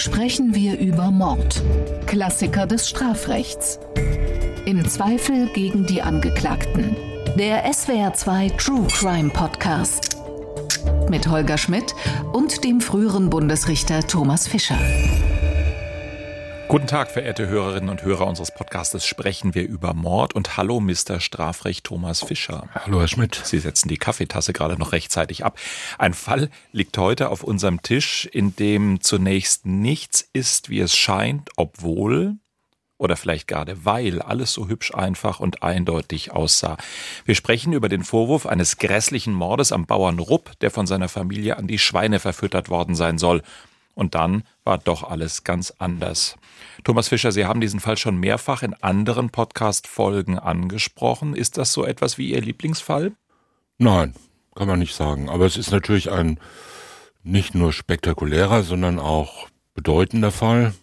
sprechen wir über Mord. Klassiker des Strafrechts. Im Zweifel gegen die Angeklagten. Der SWR2 True Crime Podcast. Mit Holger Schmidt und dem früheren Bundesrichter Thomas Fischer. Guten Tag, verehrte Hörerinnen und Hörer unseres Podcastes. Sprechen wir über Mord und Hallo, Mr. Strafrecht Thomas Fischer. Hallo, Herr Schmidt. Sie setzen die Kaffeetasse gerade noch rechtzeitig ab. Ein Fall liegt heute auf unserem Tisch, in dem zunächst nichts ist, wie es scheint, obwohl oder vielleicht gerade weil alles so hübsch einfach und eindeutig aussah. Wir sprechen über den Vorwurf eines grässlichen Mordes am Bauern Rupp, der von seiner Familie an die Schweine verfüttert worden sein soll. Und dann war doch alles ganz anders. Thomas Fischer, Sie haben diesen Fall schon mehrfach in anderen Podcast-Folgen angesprochen. Ist das so etwas wie Ihr Lieblingsfall? Nein, kann man nicht sagen. Aber es ist natürlich ein nicht nur spektakulärer, sondern auch bedeutender Fall,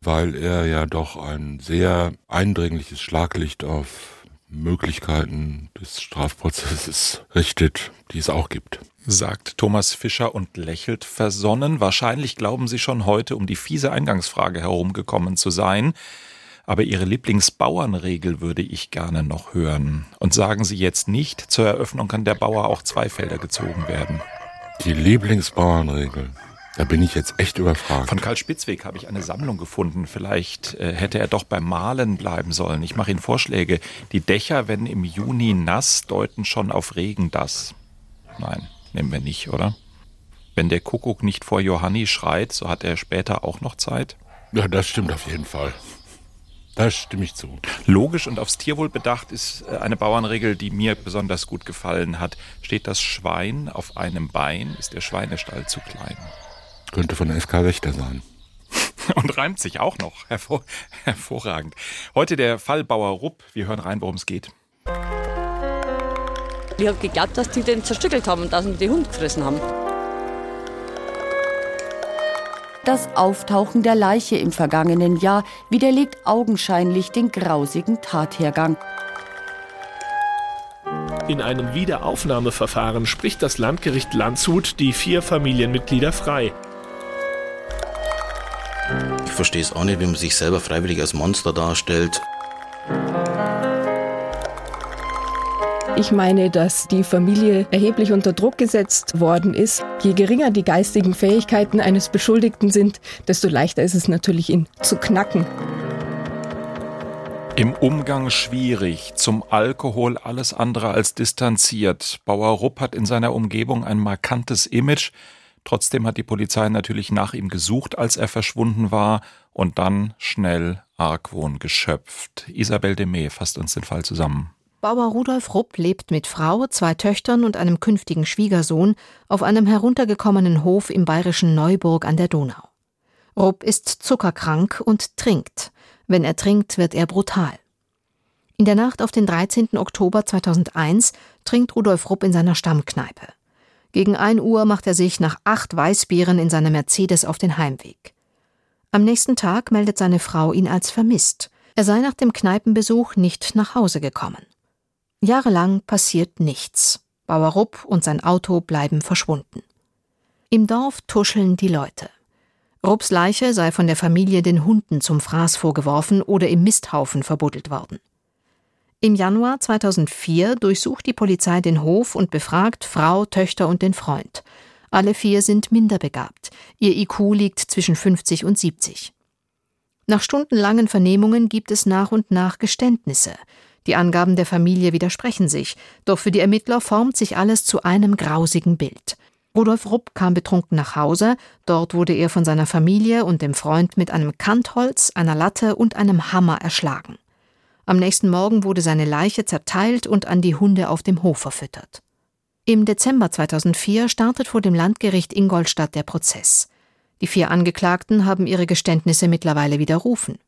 weil er ja doch ein sehr eindringliches Schlaglicht auf Möglichkeiten des Strafprozesses richtet, die es auch gibt sagt Thomas Fischer und lächelt versonnen. Wahrscheinlich glauben Sie schon heute um die fiese Eingangsfrage herumgekommen zu sein. Aber Ihre Lieblingsbauernregel würde ich gerne noch hören. Und sagen Sie jetzt nicht, zur Eröffnung kann der Bauer auch zwei Felder gezogen werden. Die Lieblingsbauernregel. Da bin ich jetzt echt überfragt. Von Karl Spitzweg habe ich eine Sammlung gefunden. Vielleicht äh, hätte er doch beim Malen bleiben sollen. Ich mache Ihnen Vorschläge. Die Dächer, wenn im Juni nass, deuten schon auf Regen das. Nein nehmen wir nicht, oder? Wenn der Kuckuck nicht vor Johanni schreit, so hat er später auch noch Zeit. Ja, das stimmt auf jeden Fall. Da stimme ich zu. Logisch und aufs Tierwohl bedacht ist äh, eine Bauernregel, die mir besonders gut gefallen hat. Steht das Schwein auf einem Bein, ist der Schweinestall zu klein. Könnte von SK Wächter sein. und reimt sich auch noch. Hervor hervorragend. Heute der Fall Bauer Rupp. Wir hören rein, worum es geht. Ich habe geglaubt, dass die den zerstückelt haben und dass sie die Hund gefressen haben. Das Auftauchen der Leiche im vergangenen Jahr widerlegt augenscheinlich den grausigen Tathergang. In einem Wiederaufnahmeverfahren spricht das Landgericht Landshut die vier Familienmitglieder frei. Ich verstehe es auch nicht, wie man sich selber freiwillig als Monster darstellt. Ich meine, dass die Familie erheblich unter Druck gesetzt worden ist. Je geringer die geistigen Fähigkeiten eines Beschuldigten sind, desto leichter ist es natürlich, ihn zu knacken. Im Umgang schwierig, zum Alkohol alles andere als distanziert. Bauer Rupp hat in seiner Umgebung ein markantes Image. Trotzdem hat die Polizei natürlich nach ihm gesucht, als er verschwunden war und dann schnell Argwohn geschöpft. Isabel Demey fasst uns den Fall zusammen. Bauer Rudolf Rupp lebt mit Frau, zwei Töchtern und einem künftigen Schwiegersohn auf einem heruntergekommenen Hof im bayerischen Neuburg an der Donau. Rupp ist zuckerkrank und trinkt. Wenn er trinkt, wird er brutal. In der Nacht auf den 13. Oktober 2001 trinkt Rudolf Rupp in seiner Stammkneipe. Gegen 1 Uhr macht er sich nach acht Weißbieren in seiner Mercedes auf den Heimweg. Am nächsten Tag meldet seine Frau ihn als vermisst. Er sei nach dem Kneipenbesuch nicht nach Hause gekommen. Jahrelang passiert nichts. Bauer Rupp und sein Auto bleiben verschwunden. Im Dorf tuscheln die Leute. Rupps Leiche sei von der Familie den Hunden zum Fraß vorgeworfen oder im Misthaufen verbuddelt worden. Im Januar 2004 durchsucht die Polizei den Hof und befragt Frau, Töchter und den Freund. Alle vier sind minderbegabt. Ihr IQ liegt zwischen 50 und 70. Nach stundenlangen Vernehmungen gibt es nach und nach Geständnisse. Die Angaben der Familie widersprechen sich, doch für die Ermittler formt sich alles zu einem grausigen Bild. Rudolf Rupp kam betrunken nach Hause, dort wurde er von seiner Familie und dem Freund mit einem Kantholz, einer Latte und einem Hammer erschlagen. Am nächsten Morgen wurde seine Leiche zerteilt und an die Hunde auf dem Hof verfüttert. Im Dezember 2004 startet vor dem Landgericht Ingolstadt der Prozess. Die vier Angeklagten haben ihre Geständnisse mittlerweile widerrufen.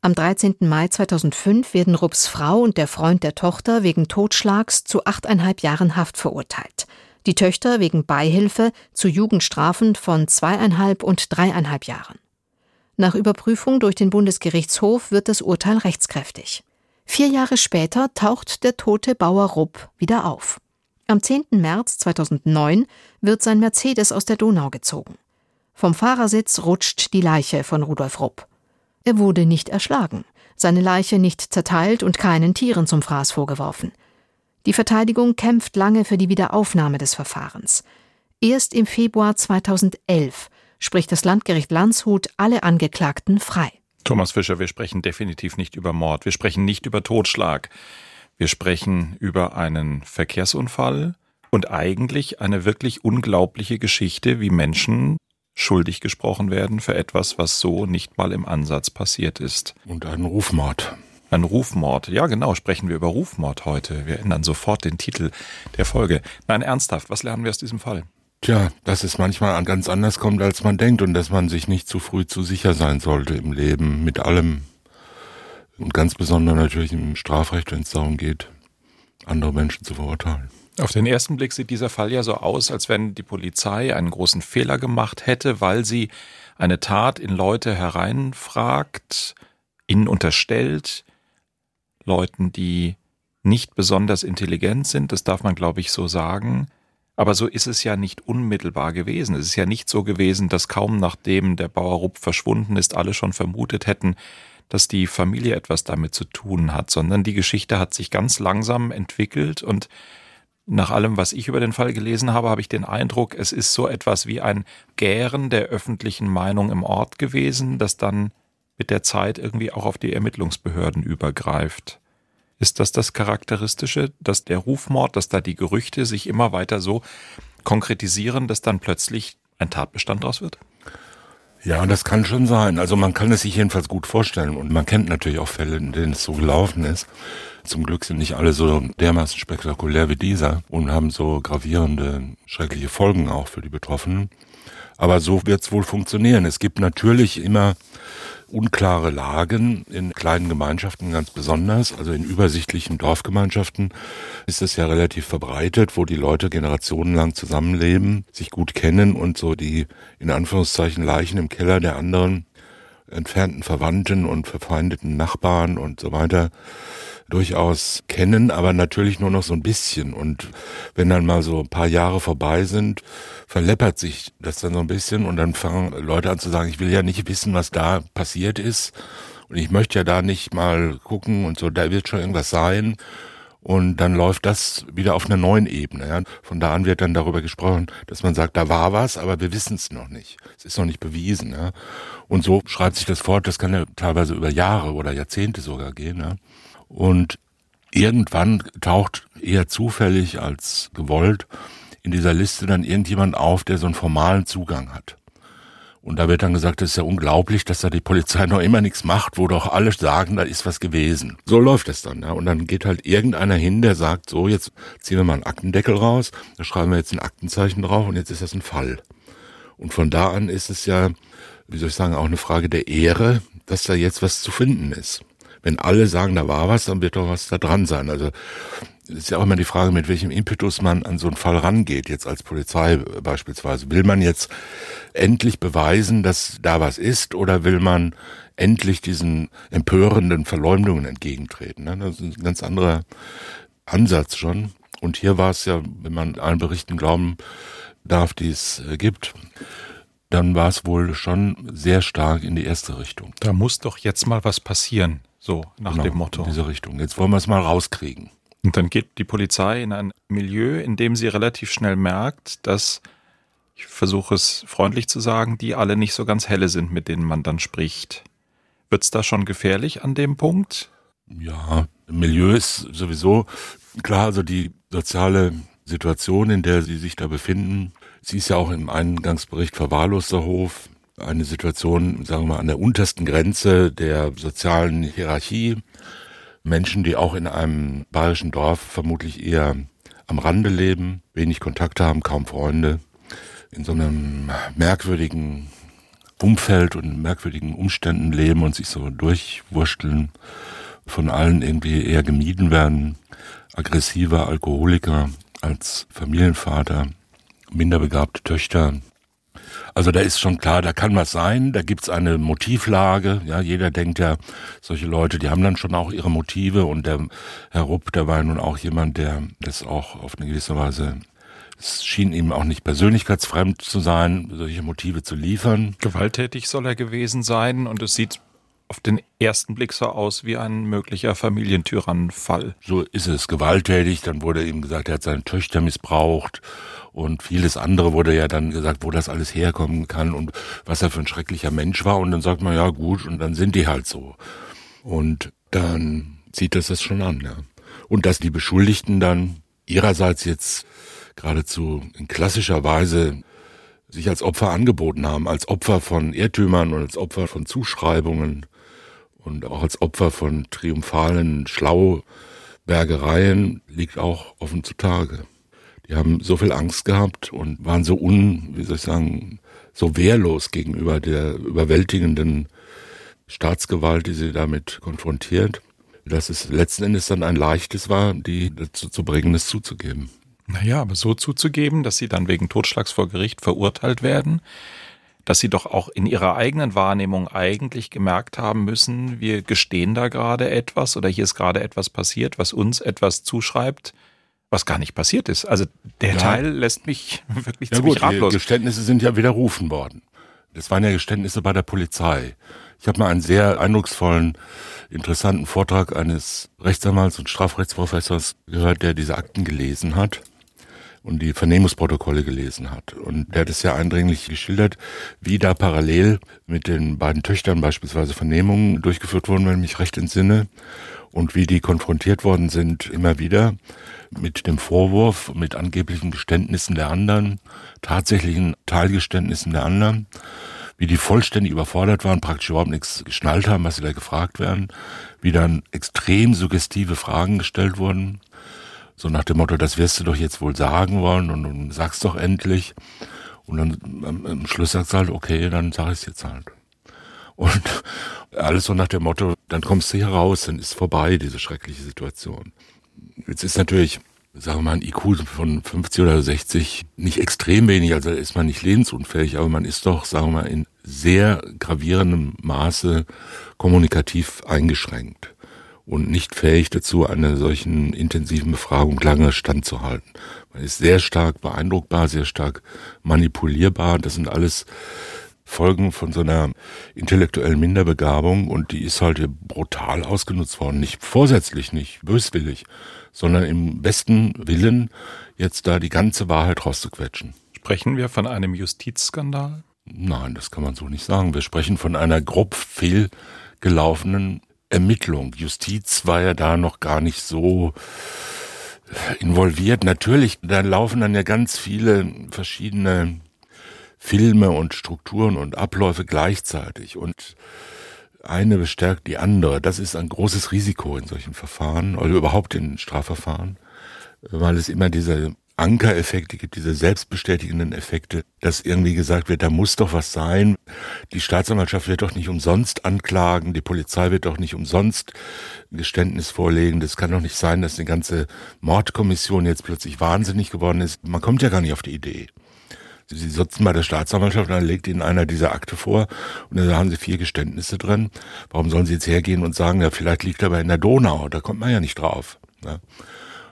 Am 13. Mai 2005 werden Rupps Frau und der Freund der Tochter wegen Totschlags zu achteinhalb Jahren Haft verurteilt. Die Töchter wegen Beihilfe zu Jugendstrafen von zweieinhalb und dreieinhalb Jahren. Nach Überprüfung durch den Bundesgerichtshof wird das Urteil rechtskräftig. Vier Jahre später taucht der tote Bauer Rupp wieder auf. Am 10. März 2009 wird sein Mercedes aus der Donau gezogen. Vom Fahrersitz rutscht die Leiche von Rudolf Rupp. Er wurde nicht erschlagen, seine Leiche nicht zerteilt und keinen Tieren zum Fraß vorgeworfen. Die Verteidigung kämpft lange für die Wiederaufnahme des Verfahrens. Erst im Februar 2011 spricht das Landgericht Landshut alle Angeklagten frei. Thomas Fischer, wir sprechen definitiv nicht über Mord, wir sprechen nicht über Totschlag, wir sprechen über einen Verkehrsunfall und eigentlich eine wirklich unglaubliche Geschichte, wie Menschen schuldig gesprochen werden für etwas, was so nicht mal im Ansatz passiert ist. Und einen Rufmord. Ein Rufmord. Ja, genau, sprechen wir über Rufmord heute. Wir ändern sofort den Titel der Folge. Nein, ernsthaft, was lernen wir aus diesem Fall? Tja, dass es manchmal ganz anders kommt, als man denkt und dass man sich nicht zu früh zu sicher sein sollte im Leben mit allem. Und ganz besonders natürlich im Strafrecht, wenn es darum geht, andere Menschen zu verurteilen. Auf den ersten Blick sieht dieser Fall ja so aus, als wenn die Polizei einen großen Fehler gemacht hätte, weil sie eine Tat in Leute hereinfragt, ihnen unterstellt, Leuten, die nicht besonders intelligent sind, das darf man glaube ich so sagen, aber so ist es ja nicht unmittelbar gewesen. Es ist ja nicht so gewesen, dass kaum nachdem der Bauer Rupp verschwunden ist, alle schon vermutet hätten, dass die Familie etwas damit zu tun hat, sondern die Geschichte hat sich ganz langsam entwickelt und nach allem, was ich über den Fall gelesen habe, habe ich den Eindruck, es ist so etwas wie ein Gären der öffentlichen Meinung im Ort gewesen, das dann mit der Zeit irgendwie auch auf die Ermittlungsbehörden übergreift. Ist das das Charakteristische, dass der Rufmord, dass da die Gerüchte sich immer weiter so konkretisieren, dass dann plötzlich ein Tatbestand daraus wird? Ja, das kann schon sein. Also man kann es sich jedenfalls gut vorstellen und man kennt natürlich auch Fälle, in denen es so gelaufen ist. Zum Glück sind nicht alle so dermaßen spektakulär wie dieser und haben so gravierende, schreckliche Folgen auch für die Betroffenen. Aber so wird es wohl funktionieren. Es gibt natürlich immer unklare Lagen in kleinen Gemeinschaften ganz besonders, also in übersichtlichen Dorfgemeinschaften ist es ja relativ verbreitet, wo die Leute generationenlang zusammenleben, sich gut kennen und so die in Anführungszeichen Leichen im Keller der anderen entfernten Verwandten und verfeindeten Nachbarn und so weiter durchaus kennen, aber natürlich nur noch so ein bisschen. Und wenn dann mal so ein paar Jahre vorbei sind, verleppert sich das dann so ein bisschen und dann fangen Leute an zu sagen, ich will ja nicht wissen, was da passiert ist. Und ich möchte ja da nicht mal gucken und so, da wird schon irgendwas sein. Und dann läuft das wieder auf einer neuen Ebene. Ja. Von da an wird dann darüber gesprochen, dass man sagt, da war was, aber wir wissen es noch nicht. Es ist noch nicht bewiesen. Ja. Und so schreibt sich das fort. Das kann ja teilweise über Jahre oder Jahrzehnte sogar gehen. Ja. Und irgendwann taucht eher zufällig als gewollt in dieser Liste dann irgendjemand auf, der so einen formalen Zugang hat. Und da wird dann gesagt, das ist ja unglaublich, dass da die Polizei noch immer nichts macht, wo doch alle sagen, da ist was gewesen. So läuft es dann. Ja. Und dann geht halt irgendeiner hin, der sagt, so, jetzt ziehen wir mal einen Aktendeckel raus, da schreiben wir jetzt ein Aktenzeichen drauf und jetzt ist das ein Fall. Und von da an ist es ja, wie soll ich sagen, auch eine Frage der Ehre, dass da jetzt was zu finden ist wenn alle sagen, da war was, dann wird doch was da dran sein. Also ist ja auch immer die Frage, mit welchem Impetus man an so einen Fall rangeht, jetzt als Polizei beispielsweise. Will man jetzt endlich beweisen, dass da was ist, oder will man endlich diesen empörenden Verleumdungen entgegentreten? Ne? Das ist ein ganz anderer Ansatz schon. Und hier war es ja, wenn man allen Berichten glauben darf, die es äh, gibt, dann war es wohl schon sehr stark in die erste Richtung. Da muss doch jetzt mal was passieren. So, nach genau, dem Motto. In diese Richtung. Jetzt wollen wir es mal rauskriegen. Und dann geht die Polizei in ein Milieu, in dem sie relativ schnell merkt, dass, ich versuche es freundlich zu sagen, die alle nicht so ganz helle sind, mit denen man dann spricht. Wird es da schon gefährlich an dem Punkt? Ja, Milieu ist sowieso klar, also die soziale Situation, in der sie sich da befinden. Sie ist ja auch im Eingangsbericht verwahrloster Hof eine Situation, sagen wir mal, an der untersten Grenze der sozialen Hierarchie. Menschen, die auch in einem bayerischen Dorf vermutlich eher am Rande leben, wenig Kontakt haben, kaum Freunde, in so einem merkwürdigen Umfeld und merkwürdigen Umständen leben und sich so durchwursteln, von allen irgendwie eher gemieden werden, aggressiver Alkoholiker als Familienvater, minderbegabte Töchter, also da ist schon klar, da kann was sein, da gibt's eine Motivlage. Ja, jeder denkt ja, solche Leute, die haben dann schon auch ihre Motive und der Herr Rupp, der war ja nun auch jemand, der das auch auf eine gewisse Weise Es schien ihm auch nicht persönlichkeitsfremd zu sein, solche Motive zu liefern. Gewalttätig soll er gewesen sein und es sieht auf den ersten Blick so aus wie ein möglicher Familientyrannenfall. So ist es, gewalttätig. Dann wurde ihm gesagt, er hat seine Töchter missbraucht und vieles andere wurde ja dann gesagt, wo das alles herkommen kann und was er für ein schrecklicher Mensch war. Und dann sagt man, ja gut, und dann sind die halt so. Und dann sieht das das schon an, ja. Und dass die Beschuldigten dann ihrerseits jetzt geradezu in klassischer Weise sich als Opfer angeboten haben, als Opfer von Irrtümern und als Opfer von Zuschreibungen und auch als Opfer von triumphalen Schlaubergereien liegt auch offen zutage. Die haben so viel Angst gehabt und waren so un, wie soll ich sagen, so wehrlos gegenüber der überwältigenden Staatsgewalt, die sie damit konfrontiert, dass es letzten Endes dann ein leichtes war, die dazu zu bringen, es zuzugeben. Naja, aber so zuzugeben, dass sie dann wegen Totschlags vor Gericht verurteilt werden, dass sie doch auch in ihrer eigenen Wahrnehmung eigentlich gemerkt haben müssen, wir gestehen da gerade etwas oder hier ist gerade etwas passiert, was uns etwas zuschreibt, was gar nicht passiert ist. Also der ja. Teil lässt mich wirklich ja, ziemlich gut, ratlos. Die Geständnisse sind ja widerrufen worden. Das waren ja Geständnisse bei der Polizei. Ich habe mal einen sehr eindrucksvollen, interessanten Vortrag eines Rechtsanwalts und Strafrechtsprofessors gehört, der diese Akten gelesen hat und die Vernehmungsprotokolle gelesen hat. Und der hat es ja eindringlich geschildert, wie da parallel mit den beiden Töchtern beispielsweise Vernehmungen durchgeführt wurden, wenn ich mich recht entsinne, und wie die konfrontiert worden sind immer wieder mit dem Vorwurf, mit angeblichen Geständnissen der anderen, tatsächlichen Teilgeständnissen der anderen, wie die vollständig überfordert waren, praktisch überhaupt nichts geschnallt haben, was sie da gefragt werden, wie dann extrem suggestive Fragen gestellt wurden, so nach dem Motto, das wirst du doch jetzt wohl sagen wollen und, und sag's doch endlich. Und dann am, am Schluss sagst du halt, okay, dann sag ich's jetzt halt. Und alles so nach dem Motto, dann kommst du hier raus, dann ist vorbei, diese schreckliche Situation. Jetzt ist natürlich, sagen wir mal, ein IQ von 50 oder 60 nicht extrem wenig, also ist man nicht lebensunfähig, aber man ist doch, sagen wir mal, in sehr gravierendem Maße kommunikativ eingeschränkt und nicht fähig dazu, einer solchen intensiven Befragung lange standzuhalten. Man ist sehr stark beeindruckbar, sehr stark manipulierbar. Das sind alles Folgen von so einer intellektuellen Minderbegabung und die ist halt hier brutal ausgenutzt worden. Nicht vorsätzlich, nicht böswillig, sondern im besten Willen, jetzt da die ganze Wahrheit rauszuquetschen. Sprechen wir von einem Justizskandal? Nein, das kann man so nicht sagen. Wir sprechen von einer grob fehlgelaufenen Ermittlung. Justiz war ja da noch gar nicht so involviert. Natürlich, da laufen dann ja ganz viele verschiedene Filme und Strukturen und Abläufe gleichzeitig und eine bestärkt die andere. Das ist ein großes Risiko in solchen Verfahren oder überhaupt in Strafverfahren, weil es immer diese Ankereffekte gibt, diese selbstbestätigenden Effekte, dass irgendwie gesagt wird, da muss doch was sein. Die Staatsanwaltschaft wird doch nicht umsonst anklagen, die Polizei wird doch nicht umsonst Geständnis vorlegen. Das kann doch nicht sein, dass die ganze Mordkommission jetzt plötzlich wahnsinnig geworden ist. Man kommt ja gar nicht auf die Idee. Sie sitzen bei der Staatsanwaltschaft und dann legt Ihnen einer diese Akte vor und da haben Sie vier Geständnisse drin. Warum sollen Sie jetzt hergehen und sagen, ja, vielleicht liegt er aber in der Donau? Da kommt man ja nicht drauf. Ne?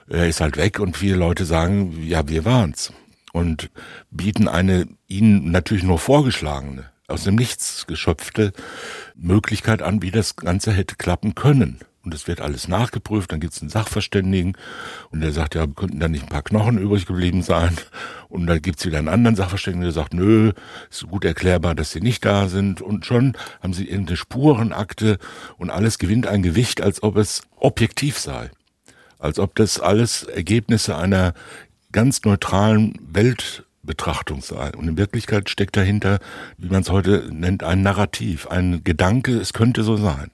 Er ist halt weg und viele Leute sagen, ja, wir waren's. Und bieten eine ihnen natürlich nur vorgeschlagene, aus dem Nichts geschöpfte Möglichkeit an, wie das Ganze hätte klappen können. Und es wird alles nachgeprüft, dann gibt es einen Sachverständigen und der sagt, ja, könnten da nicht ein paar Knochen übrig geblieben sein. Und dann gibt es wieder einen anderen Sachverständigen, der sagt, nö, ist gut erklärbar, dass sie nicht da sind. Und schon haben sie irgendeine Spurenakte und alles gewinnt ein Gewicht, als ob es objektiv sei als ob das alles Ergebnisse einer ganz neutralen Weltbetrachtung sei. Und in Wirklichkeit steckt dahinter, wie man es heute nennt, ein Narrativ, ein Gedanke, es könnte so sein.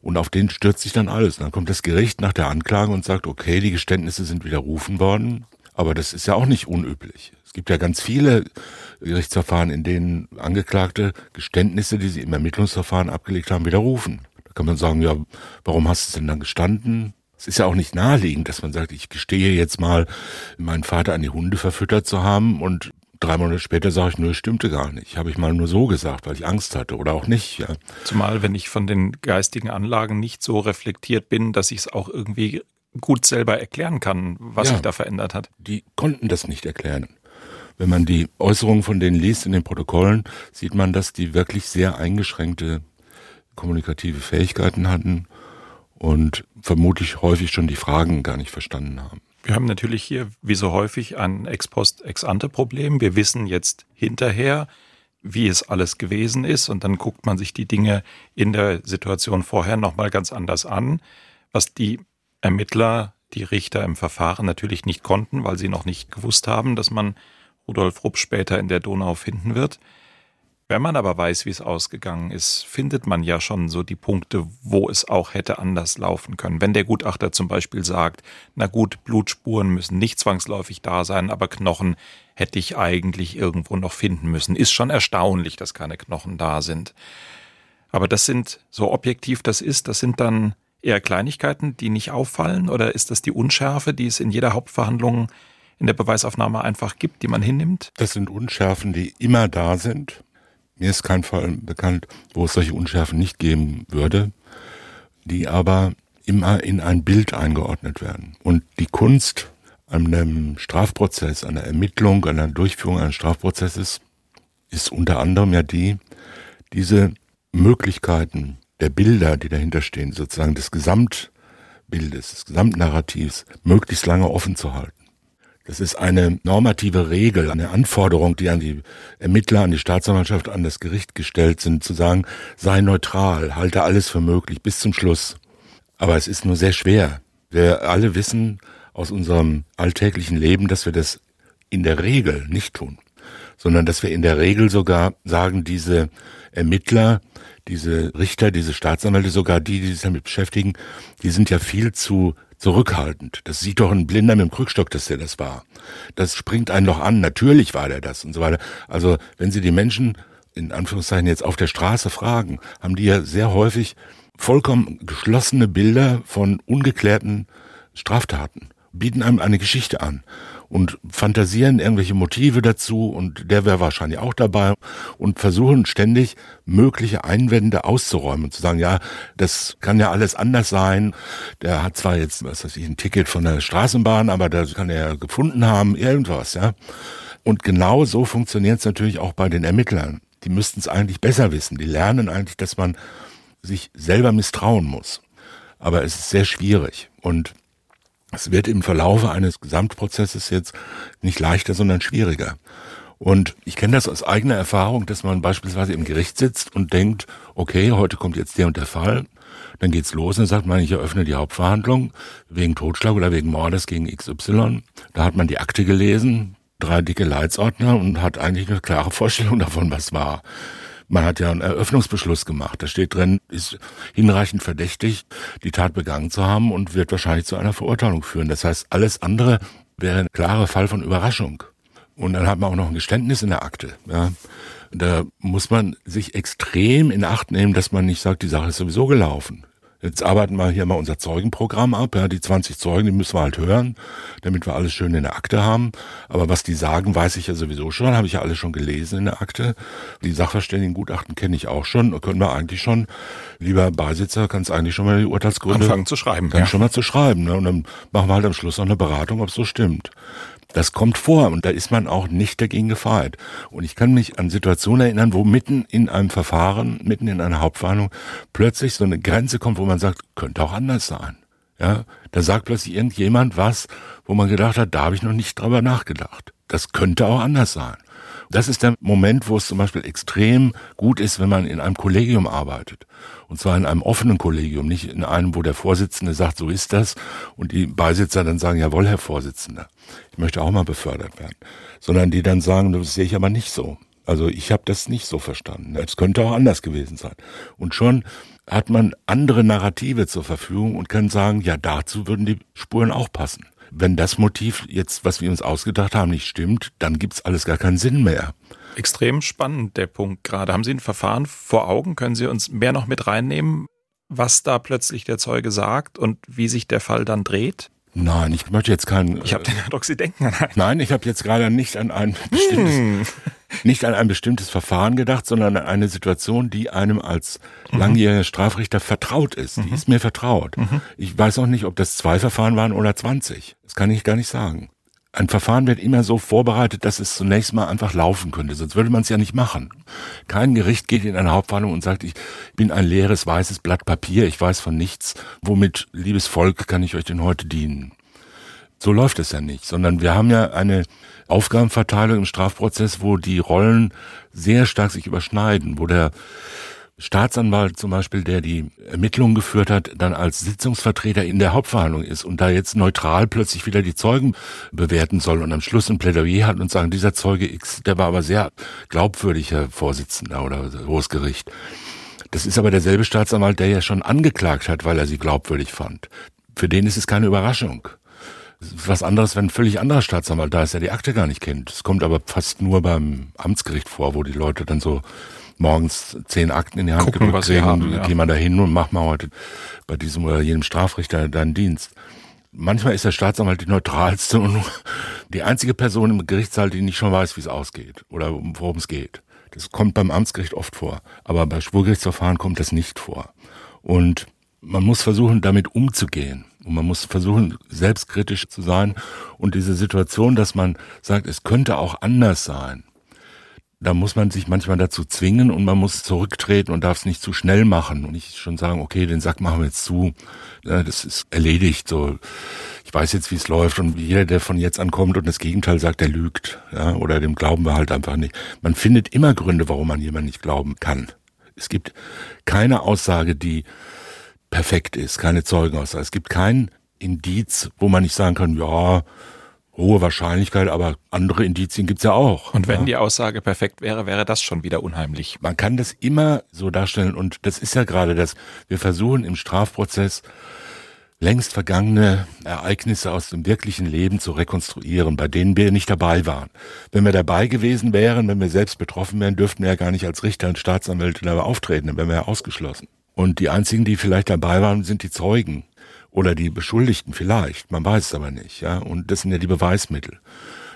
Und auf den stürzt sich dann alles. Und dann kommt das Gericht nach der Anklage und sagt, okay, die Geständnisse sind widerrufen worden. Aber das ist ja auch nicht unüblich. Es gibt ja ganz viele Gerichtsverfahren, in denen Angeklagte Geständnisse, die sie im Ermittlungsverfahren abgelegt haben, widerrufen. Da kann man sagen, ja, warum hast du es denn dann gestanden? Es ist ja auch nicht naheliegend, dass man sagt, ich gestehe jetzt mal, meinen Vater an die Hunde verfüttert zu haben und drei Monate später sage ich, nö, stimmte gar nicht. Habe ich mal nur so gesagt, weil ich Angst hatte oder auch nicht. Ja. Zumal, wenn ich von den geistigen Anlagen nicht so reflektiert bin, dass ich es auch irgendwie gut selber erklären kann, was Ja. sich da verändert hat. Die konnten das nicht erklären. Wenn man die Äußerungen von denen liest in den Protokollen, sieht man, dass die wirklich sehr eingeschränkte kommunikative Fähigkeiten hatten und vermutlich häufig schon die Fragen gar nicht verstanden haben. Wir haben natürlich hier, wie so häufig, ein Ex-Post-Ex-Ante-Problem. Wir wissen jetzt hinterher, wie es alles gewesen ist und dann guckt man sich die Dinge in der Situation vorher nochmal ganz anders an, was die Ermittler, die Richter im Verfahren natürlich nicht konnten, weil sie noch nicht gewusst haben, dass man Rudolf Rupp später in der Donau finden wird. Wenn man aber weiß, wie es ausgegangen ist, findet man ja schon so die Punkte, wo es auch hätte anders laufen können. Wenn der Gutachter zum Beispiel sagt, na gut, Blutspuren müssen nicht zwangsläufig da sein, aber Knochen hätte ich eigentlich irgendwo noch finden müssen. Ist schon erstaunlich, dass keine Knochen da sind. Aber das sind, so objektiv das ist, das sind dann eher Kleinigkeiten, die nicht auffallen? Oder ist das die Unschärfe, die es in jeder Hauptverhandlung in der Beweisaufnahme einfach gibt, die man hinnimmt? Das sind Unschärfen, die immer da sind. Mir ist kein Fall bekannt, wo es solche Unschärfen nicht geben würde, die aber immer in ein Bild eingeordnet werden. Und die Kunst an einem Strafprozess, an der Ermittlung, an der Durchführung eines Strafprozesses ist unter anderem ja die, diese Möglichkeiten der Bilder, die dahinter stehen, sozusagen des Gesamtbildes, des Gesamtnarrativs, möglichst lange offen zu halten. Das ist eine normative Regel, eine Anforderung, die an die Ermittler, an die Staatsanwaltschaft, an das Gericht gestellt sind, zu sagen, sei neutral, halte alles für möglich bis zum Schluss. Aber es ist nur sehr schwer. Wir alle wissen aus unserem alltäglichen Leben, dass wir das in der Regel nicht tun, sondern dass wir in der Regel sogar sagen, diese Ermittler, diese Richter, diese Staatsanwälte, sogar die, die sich damit beschäftigen, die sind ja viel zu zurückhaltend. Das sieht doch ein Blinder mit dem Krückstock, dass der das war. Das springt einen doch an. Natürlich war der das und so weiter. Also wenn Sie die Menschen in Anführungszeichen jetzt auf der Straße fragen, haben die ja sehr häufig vollkommen geschlossene Bilder von ungeklärten Straftaten, bieten einem eine Geschichte an und fantasieren irgendwelche Motive dazu und der wäre wahrscheinlich auch dabei und versuchen ständig mögliche Einwände auszuräumen und zu sagen, ja, das kann ja alles anders sein. Der hat zwar jetzt, was weiß ich, ein Ticket von der Straßenbahn, aber das kann er gefunden haben, irgendwas, ja. Und genau so funktioniert es natürlich auch bei den Ermittlern. Die müssten es eigentlich besser wissen. Die lernen eigentlich, dass man sich selber misstrauen muss. Aber es ist sehr schwierig und es wird im Verlaufe eines Gesamtprozesses jetzt nicht leichter, sondern schwieriger. Und ich kenne das aus eigener Erfahrung, dass man beispielsweise im Gericht sitzt und denkt, okay, heute kommt jetzt der und der Fall. Dann geht's los und dann sagt man, ich eröffne die Hauptverhandlung wegen Totschlag oder wegen Mordes gegen XY. Da hat man die Akte gelesen, drei dicke Leitsordner und hat eigentlich eine klare Vorstellung davon, was war. Man hat ja einen Eröffnungsbeschluss gemacht. Da steht drin, ist hinreichend verdächtig, die Tat begangen zu haben und wird wahrscheinlich zu einer Verurteilung führen. Das heißt, alles andere wäre ein klarer Fall von Überraschung. Und dann hat man auch noch ein Geständnis in der Akte. Ja. Da muss man sich extrem in Acht nehmen, dass man nicht sagt, die Sache ist sowieso gelaufen. Jetzt arbeiten wir hier mal unser Zeugenprogramm ab. Ja, die 20 Zeugen, die müssen wir halt hören, damit wir alles schön in der Akte haben. Aber was die sagen, weiß ich ja sowieso schon, habe ich ja alles schon gelesen in der Akte. Die Sachverständigengutachten kenne ich auch schon. Können wir eigentlich schon, lieber Beisitzer, kannst eigentlich schon mal die Urteilsgründe Anfangen zu schreiben. dann Ja. schon mal zu schreiben. Ne? Und dann machen wir halt am Schluss noch eine Beratung, ob es so stimmt. Das kommt vor und da ist man auch nicht dagegen gefeit. Und ich kann mich an Situationen erinnern, wo mitten in einem Verfahren, mitten in einer Hauptverhandlung plötzlich so eine Grenze kommt, wo man sagt, könnte auch anders sein. Ja, da sagt plötzlich irgendjemand was, wo man gedacht hat, da habe ich noch nicht drüber nachgedacht. Das könnte auch anders sein. Das ist der Moment, wo es zum Beispiel extrem gut ist, wenn man in einem Kollegium arbeitet. Und zwar in einem offenen Kollegium, nicht in einem, wo der Vorsitzende sagt, so ist das, und die Beisitzer dann sagen, jawohl, Herr Vorsitzender, ich möchte auch mal befördert werden. Sondern die dann sagen, das sehe ich aber nicht so. Also ich habe das nicht so verstanden. Es könnte auch anders gewesen sein. Und schon hat man andere Narrative zur Verfügung und kann sagen, ja, dazu würden die Spuren auch passen. Wenn das Motiv jetzt, was wir uns ausgedacht haben, nicht stimmt, dann gibt's alles gar keinen Sinn mehr. Extrem spannend, der Punkt gerade. Haben Sie ein Verfahren vor Augen? Können Sie uns mehr noch mit reinnehmen, was da plötzlich der Zeuge sagt und wie sich der Fall dann dreht? Nein, ich möchte jetzt keinen. Ich habe den Eindruck, Sie denken an einen. Nein, ich habe jetzt gerade nicht an ein bestimmtes nicht an ein bestimmtes Verfahren gedacht, sondern an eine Situation, die einem als langjähriger Strafrichter vertraut ist. Die ist mir vertraut. Ich weiß auch nicht, ob das zwei Verfahren waren oder 20. Das kann ich gar nicht sagen. Ein Verfahren wird immer so vorbereitet, dass es zunächst mal einfach laufen könnte, sonst würde man es ja nicht machen. Kein Gericht geht in eine Hauptverhandlung und sagt, ich bin ein leeres weißes Blatt Papier, ich weiß von nichts, womit, liebes Volk, kann ich euch denn heute dienen? So läuft es ja nicht, sondern wir haben ja eine Aufgabenverteilung im Strafprozess, wo die Rollen sehr stark sich überschneiden, wo der Staatsanwalt zum Beispiel, der die Ermittlungen geführt hat, dann als Sitzungsvertreter in der Hauptverhandlung ist und da jetzt neutral plötzlich wieder die Zeugen bewerten soll und am Schluss ein Plädoyer hat und sagen, dieser Zeuge X, der war aber sehr glaubwürdiger Vorsitzender oder Hohes Gericht. Das ist aber derselbe Staatsanwalt, der ja schon angeklagt hat, weil er sie glaubwürdig fand. Für den ist es keine Überraschung. Was anderes, wenn ein völlig anderer Staatsanwalt da ist, der die Akte gar nicht kennt. Es kommt aber fast nur beim Amtsgericht vor, wo die Leute dann so morgens zehn Akten in die Hand Gucken, sie kriegen haben, und ja. geh mal da hin und mach mal heute bei diesem oder jenem Strafrichter deinen Dienst. Manchmal ist der Staatsanwalt die neutralste und die einzige Person im Gerichtssaal, die nicht schon weiß, wie es ausgeht oder worum es geht. Das kommt beim Amtsgericht oft vor, aber bei Schwurgerichtsverfahren kommt das nicht vor. Und man muss versuchen, damit umzugehen. Und man muss versuchen, selbstkritisch zu sein. Und diese Situation, dass man sagt, es könnte auch anders sein, da muss man sich manchmal dazu zwingen und man muss zurücktreten und darf es nicht zu schnell machen und nicht schon sagen, okay, den Sack machen wir jetzt zu, Ja, das ist erledigt. So, ich weiß jetzt, wie es läuft und jeder, der von jetzt an kommt und das Gegenteil sagt, der lügt, ja, oder dem glauben wir halt einfach nicht. Man findet immer Gründe, warum man jemand nicht glauben kann. Es gibt keine Aussage, die perfekt ist, keine Zeugenaussage. Es gibt kein Indiz, wo man nicht sagen kann, ja, hohe Wahrscheinlichkeit, aber andere Indizien gibt's ja auch. Und wenn ja. die Aussage perfekt wäre, wäre das schon wieder unheimlich. Man kann das immer so darstellen und das ist ja gerade das. Wir versuchen im Strafprozess längst vergangene Ereignisse aus dem wirklichen Leben zu rekonstruieren, bei denen wir nicht dabei waren. Wenn wir dabei gewesen wären, wenn wir selbst betroffen wären, dürften wir ja gar nicht als Richter und Staatsanwälte dabei auftreten, dann wären wir ja ausgeschlossen. Und die einzigen, die vielleicht dabei waren, sind die Zeugen oder die Beschuldigten vielleicht. Man weiß es aber nicht, ja. Und das sind ja die Beweismittel.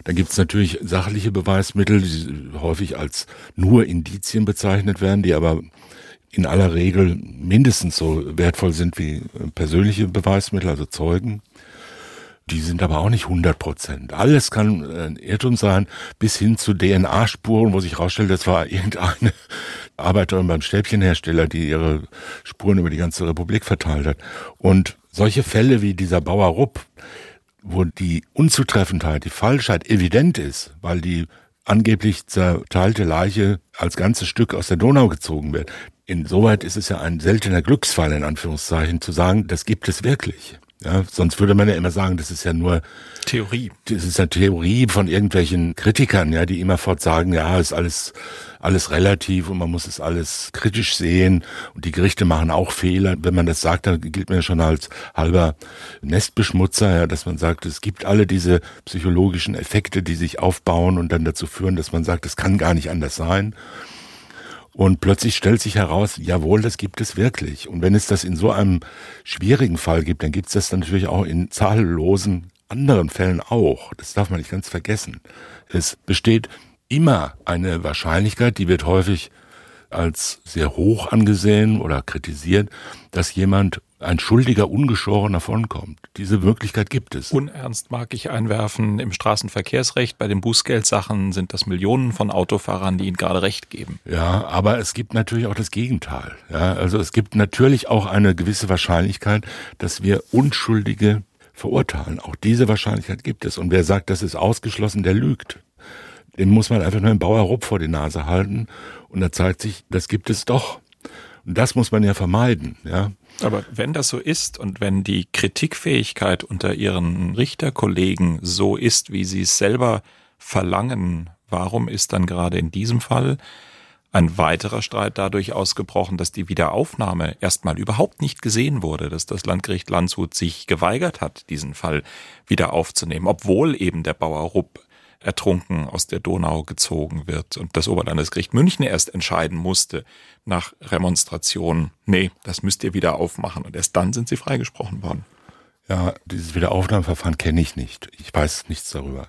Dann gibt es natürlich sachliche Beweismittel, die häufig als nur Indizien bezeichnet werden, die aber in aller Regel mindestens so wertvoll sind wie persönliche Beweismittel, also Zeugen. Die sind aber auch nicht 100 Prozent. Alles kann ein Irrtum sein, bis hin zu DNA-Spuren, wo sich herausstellt, das war irgendeine Arbeiterin beim Stäbchenhersteller, die ihre Spuren über die ganze Republik verteilt hat. Und solche Fälle wie dieser Bauer Rupp, wo die Unzutreffendheit, die Falschheit evident ist, weil die angeblich zerteilte Leiche als ganzes Stück aus der Donau gezogen wird. Insoweit ist es ja ein seltener Glücksfall, in Anführungszeichen, zu sagen, das gibt es wirklich. Ja, sonst würde man ja immer sagen, das ist ja nur Theorie. Das ist eine Theorie von irgendwelchen Kritikern, ja, die immerfort sagen, ja, ist alles alles relativ und man muss es alles kritisch sehen und die Gerichte machen auch Fehler. Wenn man das sagt, dann gilt man ja schon als halber Nestbeschmutzer, ja, dass man sagt, es gibt alle diese psychologischen Effekte, die sich aufbauen und dann dazu führen, dass man sagt, es kann gar nicht anders sein. Und plötzlich stellt sich heraus, jawohl, das gibt es wirklich. Und wenn es das in so einem schwierigen Fall gibt, dann gibt es das natürlich auch in zahllosen anderen Fällen auch. Das darf man nicht ganz vergessen. Es besteht immer eine Wahrscheinlichkeit, die wird häufig als sehr hoch angesehen oder kritisiert, dass jemand ein Schuldiger ungeschoren davonkommt. Diese Möglichkeit gibt es. Unernst mag ich einwerfen, im Straßenverkehrsrecht bei den Bußgeldsachen sind das Millionen von Autofahrern, die ihnen gerade recht geben. Ja, aber es gibt natürlich auch das Gegenteil. Ja, also es gibt natürlich auch eine gewisse Wahrscheinlichkeit, dass wir Unschuldige verurteilen. Auch diese Wahrscheinlichkeit gibt es. Und wer sagt, das ist ausgeschlossen, der lügt. Dem muss man einfach nur einen Bauer Rupp vor die Nase halten. Und da zeigt sich, das gibt es doch. Und das muss man ja vermeiden, ja. Aber wenn das so ist und wenn die Kritikfähigkeit unter ihren Richterkollegen so ist, wie sie es selber verlangen, warum ist dann gerade in diesem Fall ein weiterer Streit dadurch ausgebrochen, dass die Wiederaufnahme erstmal überhaupt nicht gesehen wurde, dass das Landgericht Landshut sich geweigert hat, diesen Fall wieder aufzunehmen, obwohl eben der Bauer Rupp ertrunken aus der Donau gezogen wird und das Oberlandesgericht München erst entscheiden musste nach Remonstration, nee, das müsst ihr wieder aufmachen und erst dann sind sie freigesprochen worden. Ja, dieses Wiederaufnahmeverfahren kenne ich nicht. Ich weiß nichts darüber.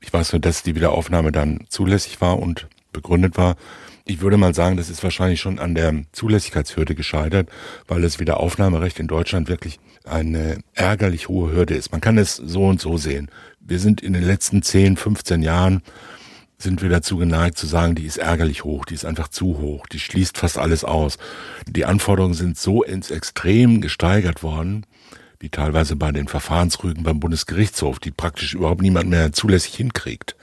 Ich weiß nur, dass die Wiederaufnahme dann zulässig war und begründet war. Ich würde mal sagen, das ist wahrscheinlich schon an der Zulässigkeitshürde gescheitert, weil das Wiederaufnahmerecht in Deutschland wirklich eine ärgerlich hohe Hürde ist. Man kann es so und so sehen. Wir sind in den letzten 10, 15 Jahren sind wir dazu geneigt zu sagen, die ist ärgerlich hoch, die ist einfach zu hoch, die schließt fast alles aus. Die Anforderungen sind so ins Extrem gesteigert worden, wie teilweise bei den Verfahrensrügen beim Bundesgerichtshof, die praktisch überhaupt niemand mehr zulässig hinkriegt.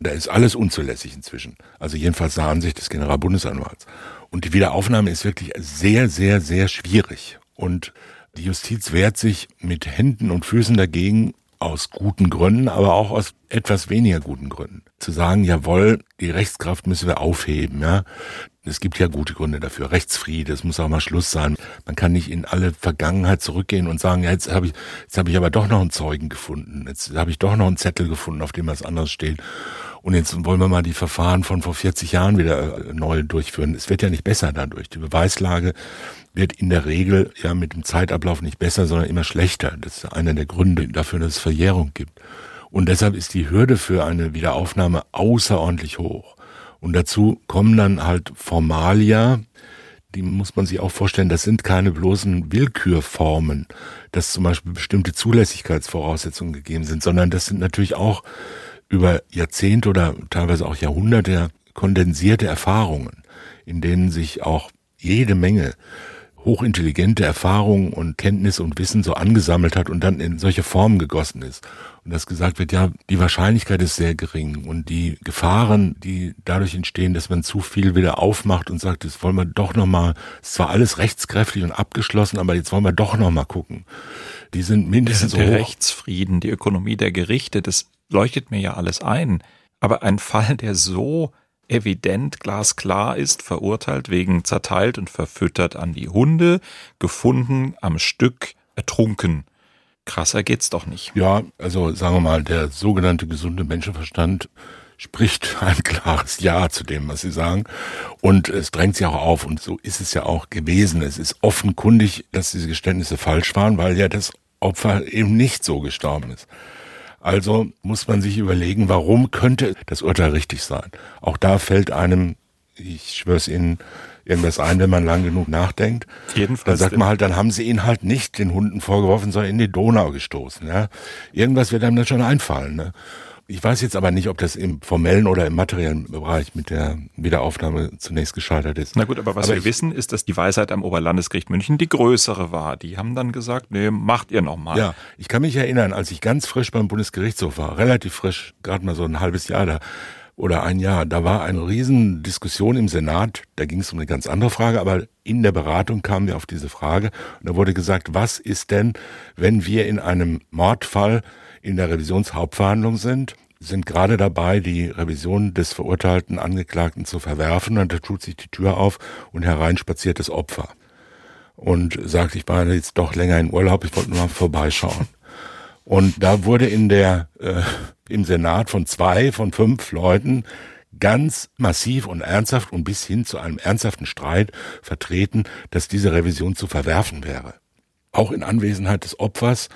Da ist alles unzulässig inzwischen. Also jedenfalls nach Ansicht des Generalbundesanwalts. Und die Wiederaufnahme ist wirklich sehr, sehr, sehr schwierig. Und die Justiz wehrt sich mit Händen und Füßen dagegen, aus guten Gründen, aber auch aus etwas weniger guten Gründen. Zu sagen, jawohl, die Rechtskraft müssen wir aufheben, ja. Es gibt ja gute Gründe dafür. Rechtsfriede, es muss auch mal Schluss sein. Man kann nicht in alle Vergangenheit zurückgehen und sagen, ja, jetzt habe ich, jetzt habe ich aber doch noch einen Zeugen gefunden. Jetzt habe ich doch noch einen Zettel gefunden, auf dem was anderes steht. Und jetzt wollen wir mal die Verfahren von vor 40 Jahren wieder äh, neu durchführen. Es wird ja nicht besser dadurch. Die Beweislage wird in der Regel ja mit dem Zeitablauf nicht besser, sondern immer schlechter. Das ist einer der Gründe dafür, dass es Verjährung gibt. Und deshalb ist die Hürde für eine Wiederaufnahme außerordentlich hoch. Und dazu kommen dann halt Formalia, die muss man sich auch vorstellen, das sind keine bloßen Willkürformen, dass zum Beispiel bestimmte Zulässigkeitsvoraussetzungen gegeben sind, sondern das sind natürlich auch über Jahrzehnte oder teilweise auch Jahrhunderte kondensierte Erfahrungen, in denen sich auch jede Menge hochintelligente Erfahrungen und Kenntnisse und Wissen so angesammelt hat und dann in solche Formen gegossen ist. Und das gesagt wird, ja, die Wahrscheinlichkeit ist sehr gering und die Gefahren, die dadurch entstehen, dass man zu viel wieder aufmacht und sagt, jetzt wollen wir doch nochmal, es ist zwar alles rechtskräftig und abgeschlossen, aber jetzt wollen wir doch nochmal gucken. Die sind mindestens der hoch. Rechtsfrieden, die Ökonomie der Gerichte, das leuchtet mir ja alles ein. Aber ein Fall, der so evident glasklar ist, verurteilt wegen zerteilt und verfüttert an die Hunde, gefunden am Stück ertrunken. Krasser geht's doch nicht. Ja, also sagen wir mal, der sogenannte gesunde Menschenverstand spricht ein klares Ja zu dem, was Sie sagen. Und es drängt sich auch auf. Und so ist es ja auch gewesen. Es ist offenkundig, dass diese Geständnisse falsch waren, weil ja das Opfer eben nicht so gestorben ist. Also muss man sich überlegen, warum könnte das Urteil richtig sein. Auch da fällt einem, ich schwör's Ihnen, irgendwas ein, wenn man lang genug nachdenkt. Jedenfalls. Da sagt man halt, dann haben sie ihn halt nicht den Hunden vorgeworfen, sondern in die Donau gestoßen. Ja? Irgendwas wird einem dann schon einfallen. Ne? Ich weiß jetzt aber nicht, ob das im formellen oder im materiellen Bereich mit der Wiederaufnahme zunächst gescheitert ist. Na gut, aber was aber wir wissen, ist, dass die Weisheit am Oberlandesgericht München die größere war. Die haben dann gesagt, nee, macht ihr nochmal. Ja, ich kann mich erinnern, als ich ganz frisch beim Bundesgerichtshof war, relativ frisch, gerade mal so ein halbes Jahr da, oder ein Jahr, da war eine riesen Diskussion im Senat, da ging es um eine ganz andere Frage, aber in der Beratung kamen wir auf diese Frage und da wurde gesagt, was ist denn, wenn wir in einem Mordfall in der Revisionshauptverhandlung sind, sind gerade dabei, die Revision des verurteilten Angeklagten zu verwerfen. Und da tut sich die Tür auf und herein spaziert das Opfer. Und sagt, ich war jetzt doch länger in Urlaub, ich wollte nur mal vorbeischauen. Und da wurde in der, äh, im Senat von zwei, von fünf Leuten ganz massiv und ernsthaft und bis hin zu einem ernsthaften Streit vertreten, dass diese Revision zu verwerfen wäre. Auch in Anwesenheit des Opfers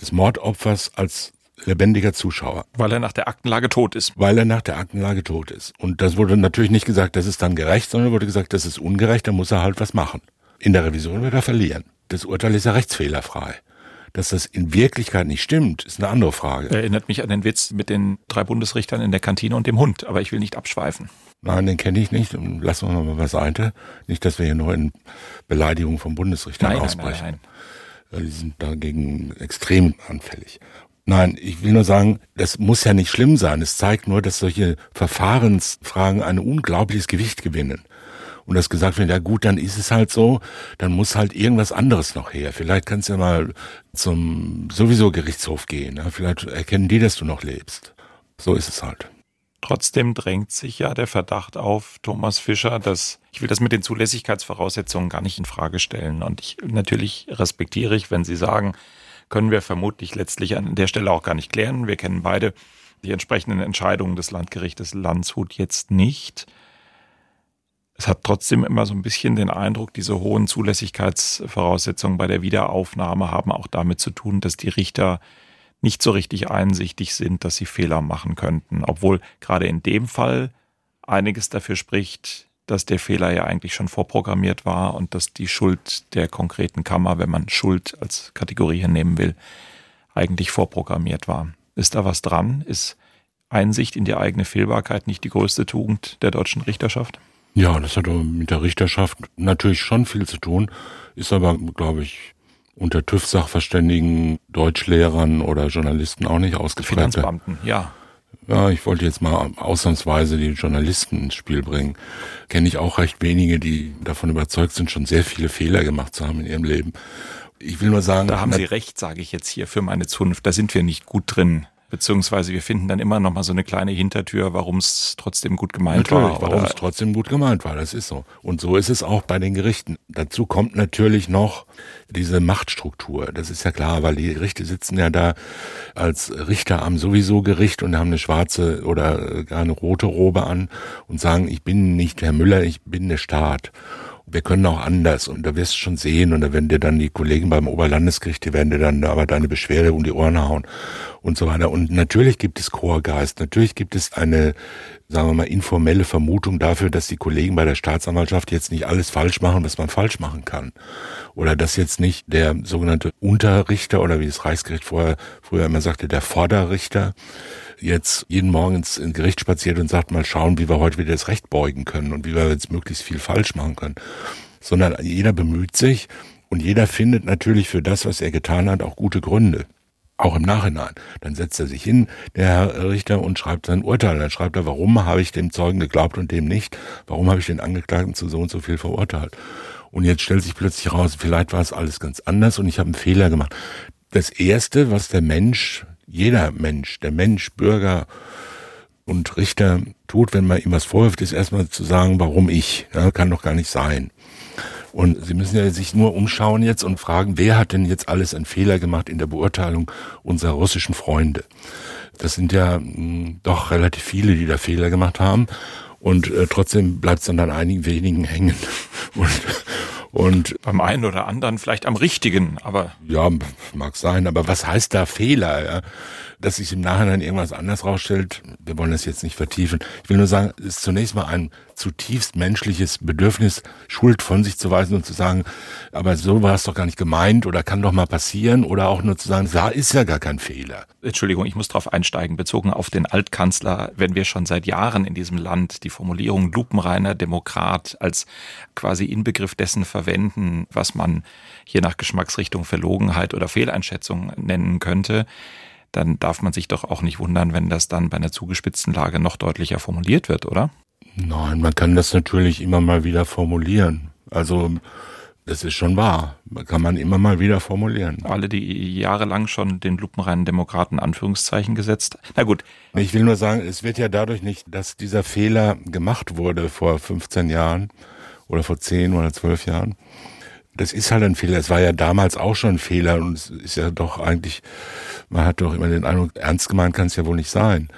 des Mordopfers als lebendiger Zuschauer. Weil er nach der Aktenlage tot ist. Weil er nach der Aktenlage tot ist. Und das wurde natürlich nicht gesagt, das ist dann gerecht, sondern wurde gesagt, das ist ungerecht, da muss er halt was machen. In der Revision wird er verlieren. Das Urteil ist ja rechtsfehlerfrei. Dass das in Wirklichkeit nicht stimmt, ist eine andere Frage. Erinnert mich an den Witz mit den drei Bundesrichtern in der Kantine und dem Hund, aber ich will nicht abschweifen. Nein, den kenne ich nicht. Lassen wir mal beiseite. Nicht, dass wir hier nur in Beleidigungen von Bundesrichtern nein, ausbrechen. Nein, nein, nein. Die sind dagegen extrem anfällig. Nein, ich will nur sagen, das muss ja nicht schlimm sein. Es zeigt nur, dass solche Verfahrensfragen ein unglaubliches Gewicht gewinnen. Und das gesagt wird, ja gut, dann ist es halt so, dann muss halt irgendwas anderes noch her. Vielleicht kannst du ja mal zum sowieso Gerichtshof gehen. Vielleicht erkennen die, dass du noch lebst. So ist es halt. Trotzdem drängt sich ja der Verdacht auf, Thomas Fischer, dass ich will das mit den Zulässigkeitsvoraussetzungen gar nicht in Frage stellen. Und ich natürlich respektiere ich, wenn Sie sagen, können wir vermutlich letztlich an der Stelle auch gar nicht klären. Wir kennen beide die entsprechenden Entscheidungen des Landgerichtes Landshut jetzt nicht. Es hat trotzdem immer so ein bisschen den Eindruck, diese hohen Zulässigkeitsvoraussetzungen bei der Wiederaufnahme haben auch damit zu tun, dass die Richter nicht so richtig einsichtig sind, dass sie Fehler machen könnten, obwohl gerade in dem Fall einiges dafür spricht, dass der Fehler ja eigentlich schon vorprogrammiert war und dass die Schuld der konkreten Kammer, wenn man Schuld als Kategorie hinnehmen will, eigentlich vorprogrammiert war. Ist da was dran? Ist Einsicht in die eigene Fehlbarkeit nicht die größte Tugend der deutschen Richterschaft? Ja, das hat mit der Richterschaft natürlich schon viel zu tun, ist aber, glaube ich, unter TÜV-Sachverständigen, Deutschlehrern oder Journalisten auch nicht ausgeprägt. Finanzbeamten, ja. Ja, ich wollte jetzt mal ausnahmsweise die Journalisten ins Spiel bringen. Kenne ich auch recht wenige, die davon überzeugt sind, schon sehr viele Fehler gemacht zu haben in ihrem Leben. Ich will nur sagen, da haben Sie recht, sage ich jetzt hier für meine Zunft. Da sind wir nicht gut drin beziehungsweise wir finden dann immer noch mal so eine kleine Hintertür, warum es trotzdem gut gemeint natürlich, war. Warum es trotzdem gut gemeint war, das ist so. Und so ist es auch bei den Gerichten. Dazu kommt natürlich noch diese Machtstruktur. Das ist ja klar, weil die Gerichte sitzen ja da als Richter am sowieso Gericht und haben eine schwarze oder gar eine rote Robe an und sagen, ich bin nicht Herr Müller, ich bin der Staat wir können auch anders und da wirst du schon sehen und da werden dir dann die Kollegen beim Oberlandesgericht, die werden dir dann aber deine Beschwerde um die Ohren hauen und so weiter. Und natürlich gibt es Chorgeist, natürlich gibt es eine, sagen wir mal, informelle Vermutung dafür, dass die Kollegen bei der Staatsanwaltschaft jetzt nicht alles falsch machen, was man falsch machen kann. Oder dass jetzt nicht der sogenannte Unterrichter oder wie das Reichsgericht vorher, früher immer sagte, der Vorderrichter, jetzt jeden Morgen ins, ins Gericht spaziert und sagt, mal schauen, wie wir heute wieder das Recht beugen können und wie wir jetzt möglichst viel falsch machen können. Sondern jeder bemüht sich und jeder findet natürlich für das, was er getan hat, auch gute Gründe. Auch im Nachhinein. Dann setzt er sich hin, der Herr Richter, und schreibt sein Urteil. Dann schreibt er, warum habe ich dem Zeugen geglaubt und dem nicht? Warum habe ich den Angeklagten zu so und so viel verurteilt? Und jetzt stellt sich plötzlich raus, vielleicht war es alles ganz anders und ich habe einen Fehler gemacht. Das Erste, was der Mensch jeder Mensch, der Mensch, Bürger und Richter tut, wenn man ihm was vorwirft, ist erstmal zu sagen, warum ich? Ja, kann doch gar nicht sein. Und Sie müssen ja sich nur umschauen jetzt und fragen, wer hat denn jetzt alles einen Fehler gemacht in der Beurteilung unserer russischen Freunde? Das sind ja mh, hm, doch relativ viele, die da Fehler gemacht haben. Und äh, trotzdem bleibt es dann an einigen wenigen hängen. Und, und beim einen oder anderen vielleicht am richtigen, aber. Ja, mag sein, aber was heißt da Fehler? Ja? Dass sich im Nachhinein irgendwas anders rausstellt, wir wollen das jetzt nicht vertiefen. Ich will nur sagen, es ist zunächst mal ein zutiefst menschliches Bedürfnis, Schuld von sich zu weisen und zu sagen, aber so war es doch gar nicht gemeint oder kann doch mal passieren oder auch nur zu sagen, da ist ja gar kein Fehler. Entschuldigung, ich muss darauf einsteigen, bezogen auf den Altkanzler, wenn wir schon seit Jahren in diesem Land die Formulierung lupenreiner Demokrat als quasi Inbegriff dessen verwenden, was man je nach Geschmacksrichtung Verlogenheit oder Fehleinschätzung nennen könnte, dann darf man sich doch auch nicht wundern, wenn das dann bei einer zugespitzten Lage noch deutlicher formuliert wird, oder? Nein, man kann das natürlich immer mal wieder formulieren. Also das ist schon wahr. Kann man immer mal wieder formulieren. Alle, die jahrelang schon den lupenreinen Demokraten Anführungszeichen gesetzt. Na gut. Ich will nur sagen, es wird ja dadurch nicht, dass dieser Fehler gemacht wurde vor 15 Jahren oder vor 10 oder 12 Jahren. Das ist halt ein Fehler. Es war ja damals auch schon ein Fehler und es ist ja doch eigentlich, man hat doch immer den Eindruck, ernst gemeint kann es ja wohl nicht sein.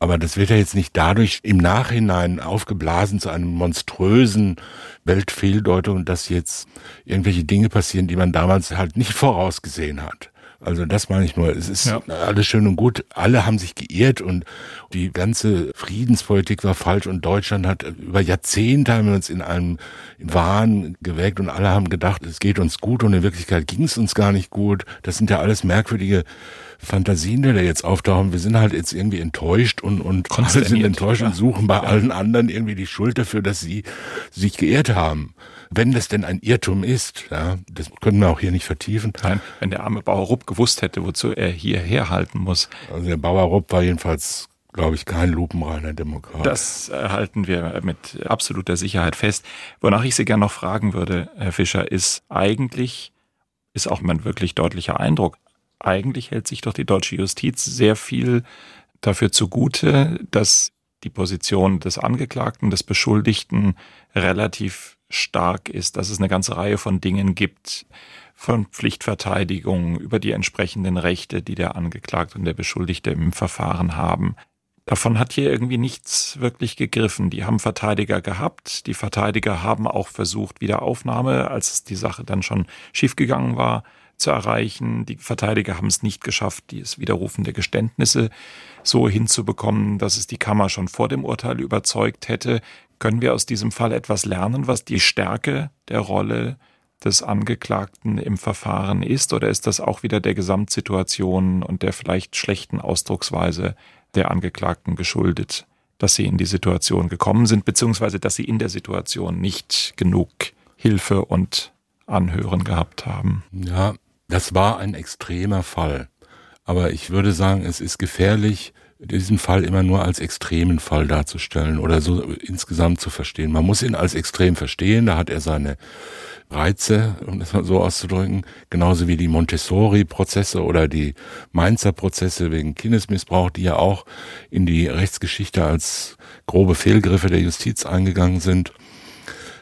Aber das wird ja jetzt nicht dadurch im Nachhinein aufgeblasen zu einem monströsen Weltfehldeutung, dass jetzt irgendwelche Dinge passieren, die man damals halt nicht vorausgesehen hat. Also das meine ich nur. Es ist ja. alles schön und gut. Alle haben sich geirrt und die ganze Friedenspolitik war falsch und Deutschland hat über Jahrzehnte haben wir uns in einem Wahn geweckt und alle haben gedacht, es geht uns gut und in Wirklichkeit ging es uns gar nicht gut. Das sind ja alles merkwürdige Fantasien, die da jetzt auftauchen. Wir sind halt jetzt irgendwie enttäuscht und, und alle sind enttäuscht ja. und suchen bei ja. allen anderen irgendwie die Schuld dafür, dass sie sich geirrt haben. Wenn das denn ein Irrtum ist, ja, das können wir auch hier nicht vertiefen. Nein, wenn der arme Bauer Rupp gewusst hätte, wozu er hierher halten muss. Also der Bauer Rupp war jedenfalls glaube ich, kein lupenreiner Demokrat. Das halten wir mit absoluter Sicherheit fest. Wonach ich Sie gerne noch fragen würde, Herr Fischer, ist eigentlich, ist auch mein wirklich deutlicher Eindruck, eigentlich hält sich doch die deutsche Justiz sehr viel dafür zugute, dass die Position des Angeklagten, des Beschuldigten relativ stark ist, dass es eine ganze Reihe von Dingen gibt, von Pflichtverteidigung über die entsprechenden Rechte, die der Angeklagte und der Beschuldigte im Verfahren haben. Davon hat hier irgendwie nichts wirklich gegriffen. Die haben Verteidiger gehabt. Die Verteidiger haben auch versucht, Wiederaufnahme, als die Sache dann schon schiefgegangen war, zu erreichen. Die Verteidiger haben es nicht geschafft, dieses Widerrufen der Geständnisse so hinzubekommen, dass es die Kammer schon vor dem Urteil überzeugt hätte. Können wir aus diesem Fall etwas lernen, was die Stärke der Rolle des Angeklagten im Verfahren ist? Oder ist das auch wieder der Gesamtsituation und der vielleicht schlechten Ausdrucksweise der Angeklagten geschuldet, dass sie in die Situation gekommen sind, beziehungsweise dass sie in der Situation nicht genug Hilfe und Anhören gehabt haben? Ja, das war ein extremer Fall. Aber ich würde sagen, es ist gefährlich, diesen Fall immer nur als extremen Fall darzustellen oder so insgesamt zu verstehen. Man muss ihn als extrem verstehen, da hat er seine Reize, um das mal so auszudrücken, genauso wie die Montessori-Prozesse oder die Mainzer Prozesse wegen Kindesmissbrauch, die ja auch in die Rechtsgeschichte als grobe Fehlgriffe der Justiz eingegangen sind.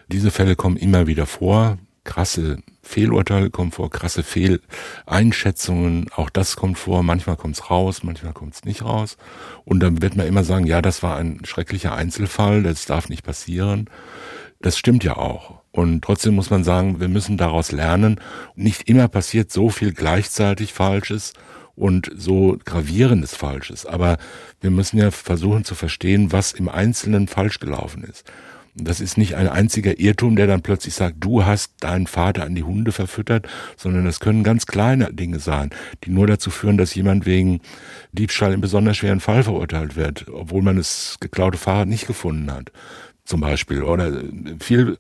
Diese Fälle kommen immer wieder vor. Krasse Fehlurteile kommen vor, krasse Fehleinschätzungen, auch das kommt vor. Manchmal kommt es raus, manchmal kommt es nicht raus. Und dann wird man immer sagen, ja, das war ein schrecklicher Einzelfall, das darf nicht passieren. Das stimmt ja auch. Und trotzdem muss man sagen, wir müssen daraus lernen. Nicht immer passiert so viel gleichzeitig Falsches und so gravierendes Falsches. Aber wir müssen ja versuchen zu verstehen, was im Einzelnen falsch gelaufen ist. Das ist nicht ein einziger Irrtum, der dann plötzlich sagt, du hast deinen Vater an die Hunde verfüttert, sondern das können ganz kleine Dinge sein, die nur dazu führen, dass jemand wegen Diebstahl in besonders schweren Fall verurteilt wird, obwohl man das geklaute Fahrrad nicht gefunden hat zum Beispiel oder viel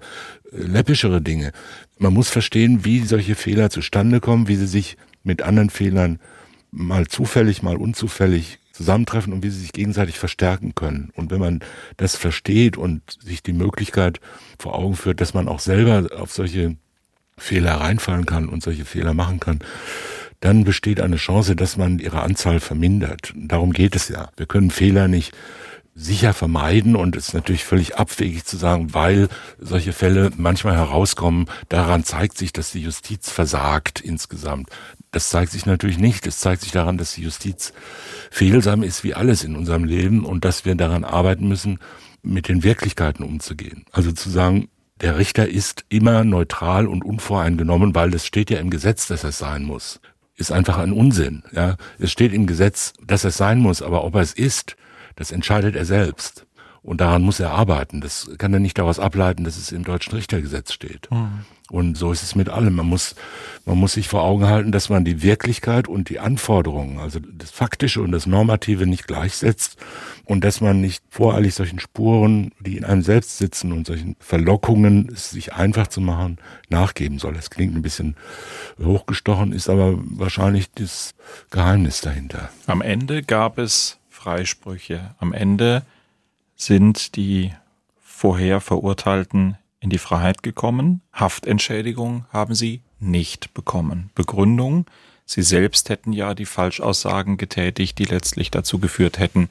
läppischere Dinge. Man muss verstehen, wie solche Fehler zustande kommen, wie sie sich mit anderen Fehlern mal zufällig, mal unzufällig zusammentreffen und wie sie sich gegenseitig verstärken können. Und wenn man das versteht und sich die Möglichkeit vor Augen führt, dass man auch selber auf solche Fehler reinfallen kann und solche Fehler machen kann, dann besteht eine Chance, dass man ihre Anzahl vermindert. Darum geht es ja. Wir können Fehler nicht sicher vermeiden und es ist natürlich völlig abwegig zu sagen, weil solche Fälle manchmal herauskommen, daran zeigt sich, dass die Justiz versagt insgesamt. Das zeigt sich natürlich nicht. Es zeigt sich daran, dass die Justiz fehlsam ist wie alles in unserem Leben und dass wir daran arbeiten müssen, mit den Wirklichkeiten umzugehen. Also zu sagen, der Richter ist immer neutral und unvoreingenommen, weil das steht ja im Gesetz, dass es sein muss. Ist einfach ein Unsinn. Ja, es steht im Gesetz, dass es sein muss, aber ob er es ist, das entscheidet er selbst. Und daran muss er arbeiten. Das kann er nicht daraus ableiten, dass es im deutschen Richtergesetz steht. Mhm. Und so ist es mit allem. Man muss, man muss sich vor Augen halten, dass man die Wirklichkeit und die Anforderungen, also das Faktische und das Normative nicht gleichsetzt und dass man nicht voreilig solchen Spuren, die in einem selbst sitzen und solchen Verlockungen, es sich einfach zu machen, nachgeben soll. Das klingt ein bisschen hochgestochen, ist aber wahrscheinlich das Geheimnis dahinter. Am Ende gab es Freisprüche. Am Ende sind die vorher Verurteilten in die Freiheit gekommen. Haftentschädigung haben sie nicht bekommen. Begründung, sie selbst hätten ja die Falschaussagen getätigt, die letztlich dazu geführt hätten,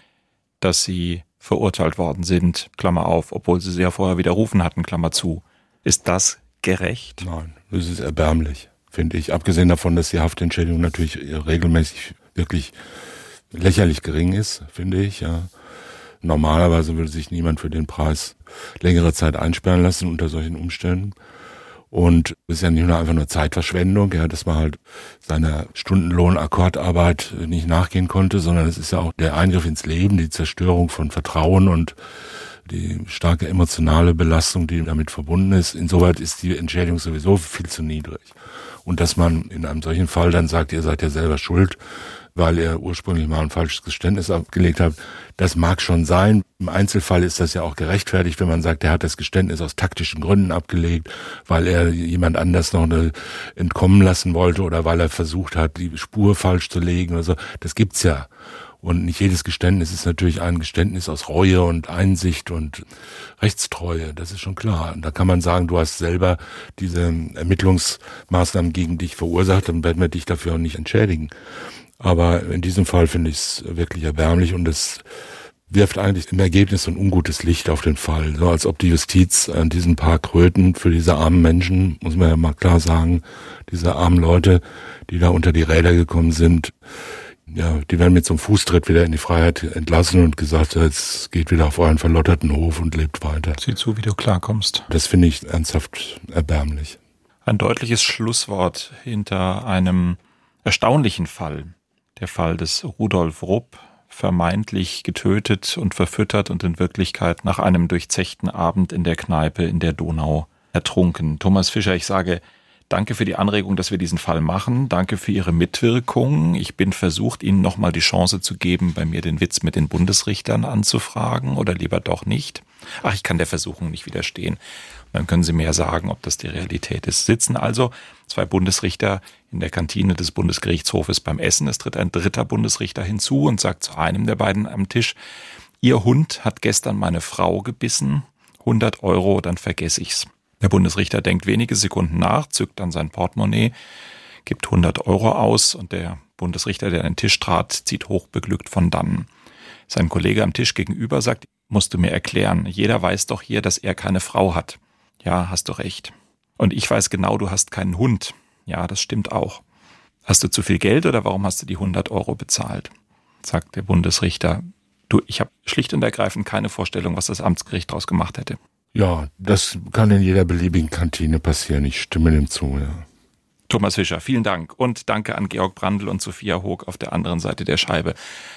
dass sie verurteilt worden sind, Klammer auf, obwohl sie sie ja vorher widerrufen hatten, Klammer zu. Ist das gerecht? Nein, das ist erbärmlich, finde ich. Abgesehen davon, dass die Haftentschädigung natürlich regelmäßig wirklich lächerlich gering ist, finde ich. Ja. Normalerweise würde sich niemand für den Preis längere Zeit einsperren lassen unter solchen Umständen. Und es ist ja nicht nur einfach nur Zeitverschwendung, ja, dass man halt seiner Stundenlohn-Akkordarbeit nicht nachgehen konnte, sondern es ist ja auch der Eingriff ins Leben, die Zerstörung von Vertrauen und die starke emotionale Belastung, die damit verbunden ist. Insoweit ist die Entschädigung sowieso viel zu niedrig. Und dass man in einem solchen Fall dann sagt, ihr seid ja selber schuld, weil er ursprünglich mal ein falsches Geständnis abgelegt hat. Das mag schon sein. Im Einzelfall ist das ja auch gerechtfertigt, wenn man sagt, er hat das Geständnis aus taktischen Gründen abgelegt, weil er jemand anders noch eine entkommen lassen wollte oder weil er versucht hat, die Spur falsch zu legen oder so. Das gibt's ja. Und nicht jedes Geständnis ist natürlich ein Geständnis aus Reue und Einsicht und Rechtstreue. Das ist schon klar. Und da kann man sagen, du hast selber diese Ermittlungsmaßnahmen gegen dich verursacht, dann werden wir dich dafür auch nicht entschädigen. Aber in diesem Fall finde ich es wirklich erbärmlich und es wirft eigentlich im Ergebnis ein ungutes Licht auf den Fall. So als ob die Justiz an diesen paar Kröten für diese armen Menschen, muss man ja mal klar sagen, diese armen Leute, die da unter die Räder gekommen sind, ja, die werden mit so einem Fußtritt wieder in die Freiheit entlassen und gesagt, jetzt geht wieder auf euren verlotterten Hof und lebt weiter. Sieh zu, wie du klarkommst. Das finde ich ernsthaft erbärmlich. Ein deutliches Schlusswort hinter einem erstaunlichen Fall. Der Fall des Rudolf Rupp, vermeintlich getötet und verfüttert und in Wirklichkeit nach einem durchzechten Abend in der Kneipe in der Donau ertrunken. Thomas Fischer, ich sage Danke für die Anregung, dass wir diesen Fall machen. Danke für Ihre Mitwirkung. Ich bin versucht, Ihnen nochmal die Chance zu geben, bei mir den Witz mit den Bundesrichtern anzufragen oder lieber doch nicht. Ach, ich kann der Versuchung nicht widerstehen. Dann können Sie mir sagen, ob das die Realität ist. Sitzen also zwei Bundesrichter in der Kantine des Bundesgerichtshofes beim Essen. Es tritt ein dritter Bundesrichter hinzu und sagt zu einem der beiden am Tisch, Ihr Hund hat gestern meine Frau gebissen. 100 Euro, dann vergesse ich's. Der Bundesrichter denkt wenige Sekunden nach, zückt dann sein Portemonnaie, gibt 100 Euro aus und der Bundesrichter, der an den Tisch trat, zieht hochbeglückt von dannen. Sein Kollege am Tisch gegenüber sagt, musst du mir erklären, jeder weiß doch hier, dass er keine Frau hat. Ja, hast du recht. Und ich weiß genau, du hast keinen Hund. Ja, das stimmt auch. Hast du zu viel Geld oder warum hast du die 100 Euro bezahlt? sagt der Bundesrichter. Du, ich habe schlicht und ergreifend keine Vorstellung, was das Amtsgericht daraus gemacht hätte. Ja, das kann in jeder beliebigen Kantine passieren. Ich stimme dem zu, ja. Thomas Fischer, vielen Dank und danke an Georg Brandl und Sophia Hoog auf der anderen Seite der Scheibe.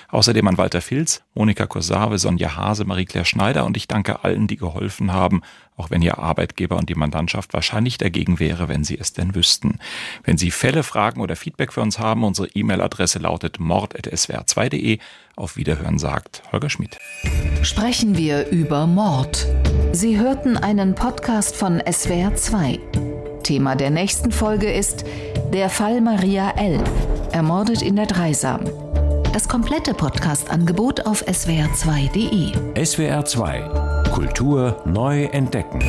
Außerdem an Walter Filz, Monika Korsave, Sonja Hase, Marie-Claire Schneider und ich danke allen, die geholfen haben, auch wenn Ihr Arbeitgeber und die Mandantschaft wahrscheinlich dagegen wäre, wenn Sie es denn wüssten. Wenn Sie Fälle, Fragen oder Feedback für uns haben, unsere E-Mail-Adresse lautet mord.swr2.de. Auf Wiederhören sagt Holger Schmidt. Sprechen wir über Mord. Sie hörten einen Podcast von SWR2. Thema der nächsten Folge ist der Fall Maria L., ermordet in der Dreisam. Das komplette Podcast-Angebot auf swr2.de. SWR2 Kultur neu entdecken.